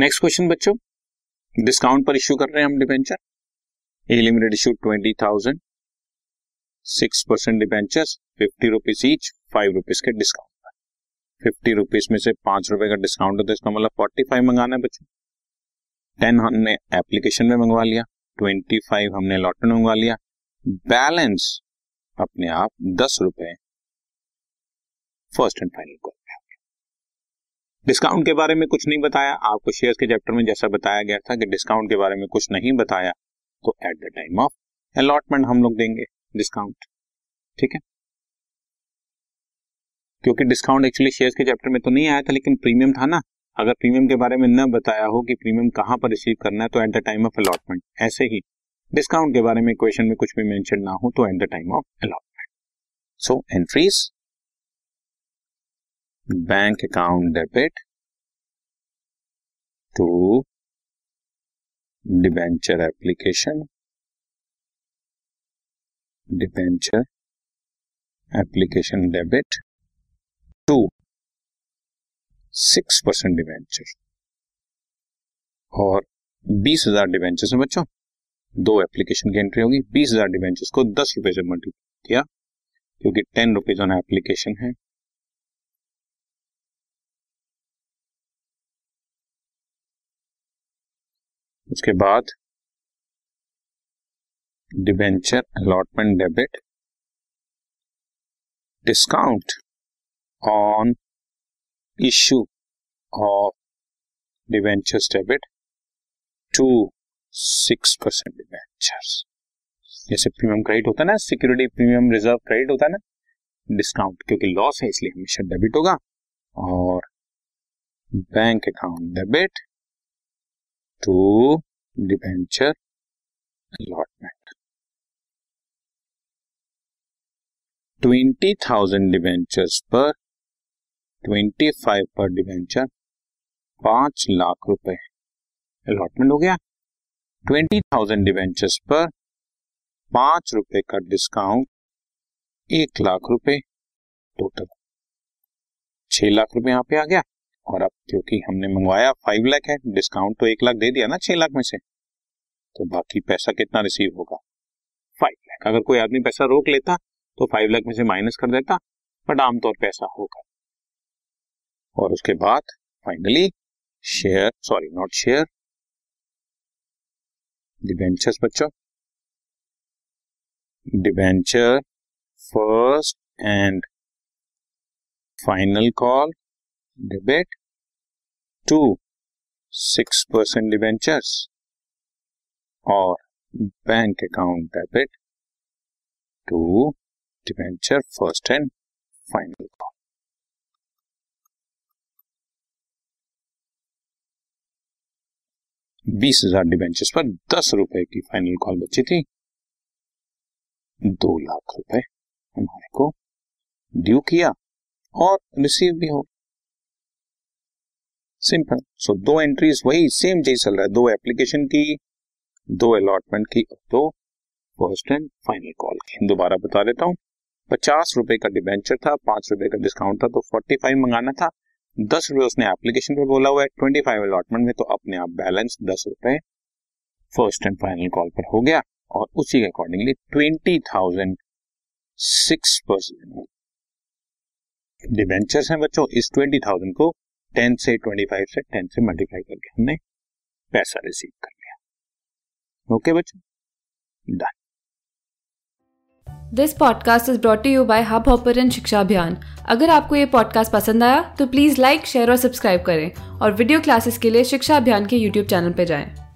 Next question बच्चों. Discount पर issue कर रहे हैं हम debenture A limited issue twenty thousand six percent debenture fifty rupees each five rupees के डिस्काउंट पर. फिफ्टी रुपीज़ में से पाँच रुपए का डिस्काउंट होता है, इसका मतलब फोर्टी फाइव मंगाना है बच्चों. टेन हमने एप्लीकेशन में मंगवा लिया ट्वेंटी फाइव हमने अलॉटमेंट मंगवा लिया. बैलेंस अपने आप दस रुपए फ़र्स्ट एंड फाइनल को डिस्काउंट के बारे में कुछ नहीं बताया। आपको शेयर के चैप्टर में जैसा बताया गया था कि डिस्काउंट के बारे में कुछ नहीं बताया तो at the time of allotment हम लोग देंगे डिस्काउंट। ठीक है? क्योंकि डिस्काउंट एक्चुअली शेयर के चैप्टर में तो नहीं आया था, लेकिन प्रीमियम था ना। अगर प्रीमियम के बारे में न बताया हो कि प्रीमियम कहाँ पर रिसीव करना है तो at the time of allotment ऐसे ही डिस्काउंट के बारे में क्वेश्चन में कुछ भी मेंशन ना हो तो at the time of allotment so entries bank account debit to debenture application debenture application debit to six percent debenture और बीस हज़ार डिवेंचर है बच्चों। दो एप्लीकेशन की एंट्री होगी। बीस हज़ार डिवेंचर को दस रुपए से मल्टीप्लाई किया, क्योंकि टेन रुपीज़ ऑन एप्लीकेशन है। उसके बाद debenture allotment debit discount on issue of debentures debit to six percent debentures जैसे प्रीमियम क्रेडिट होता है ना सिक्योरिटी प्रीमियम रिज़र्व क्रेडिट होता है ना डिस्काउंट क्योंकि लॉस है, इसलिए हमेशा डेबिट होगा। और bank account debit to debenture allotment twenty thousand debentures पर ट्वेंटी फाइव पर डिवेंचर पाँच लाख रुपए अलॉटमेंट हो गया। ट्वेंटी थाउज़ेंड डिवेंचर्स पर पाँच रुपए का डिस्काउंट एक लाख रुपए टोटल छह लाख रुपए यहाँ पे आ गया। और अब क्योंकि हमने मंगवाया फाइव लाख है डिस्काउंट तो एक लाख दे दिया ना, छह लाख में से। तो बाकी पैसा कितना रिसीव होगा? फाइव लाख अगर कोई आदमी पैसा रोक लेता तो फाइव लाख में से माइनस कर देता बट आमतौर पर ऐसा होगा। और उसके बाद finally share sorry not share debentures बच्चों। Debenture first and final call debit to six percent debentures और bank account debit to debenture first and final बीस हज़ार डिवेंचर्स पर दस रुपए की फाइनल कॉल बची थी। दो लाख रुपए हमारे को ड्यू किया और रिसीव भी हो सिंपल सो दो एंट्रीज वही सेम चीज़ चल रहा है, दो एप्लीकेशन की, दो अलॉटमेंट की, दो फ़र्स्ट एंड फाइनल कॉल की। दोबारा बता देता हूँ। पचास रुपए का डिबेंचर था, पाँच रुपए का डिस्काउंट था तो फोर्टी फाइव मंगाना था। दस रुपए उसने एप्लीकेशन पे बोला हुआ है ट्वेंटी फाइव अलॉटमेंट में तो अपने आप बैलेंस दस रुपए फ़र्स्ट एंड फाइनल कॉल पर हो गया। और उसी के accordingly twenty thousand six percent debentures हैं बच्चों, इस ट्वेंटी थाउज़ेंड को टेन से ट्वेंटी फाइव से टेन से मल्टीप्लाई करके हमने पैसा रिसीव कर लिया। ओके बच्चों? Done this podcast is brought you by Hubhopper शिक्षा अभियान अगर आपको ये पॉडकास्ट पसंद आया तो प्लीज़ लाइक शेयर और सब्सक्राइब करें। और वीडियो क्लासेस के लिए शिक्षा अभियान के यूट्यूब चैनल पर जाएँ।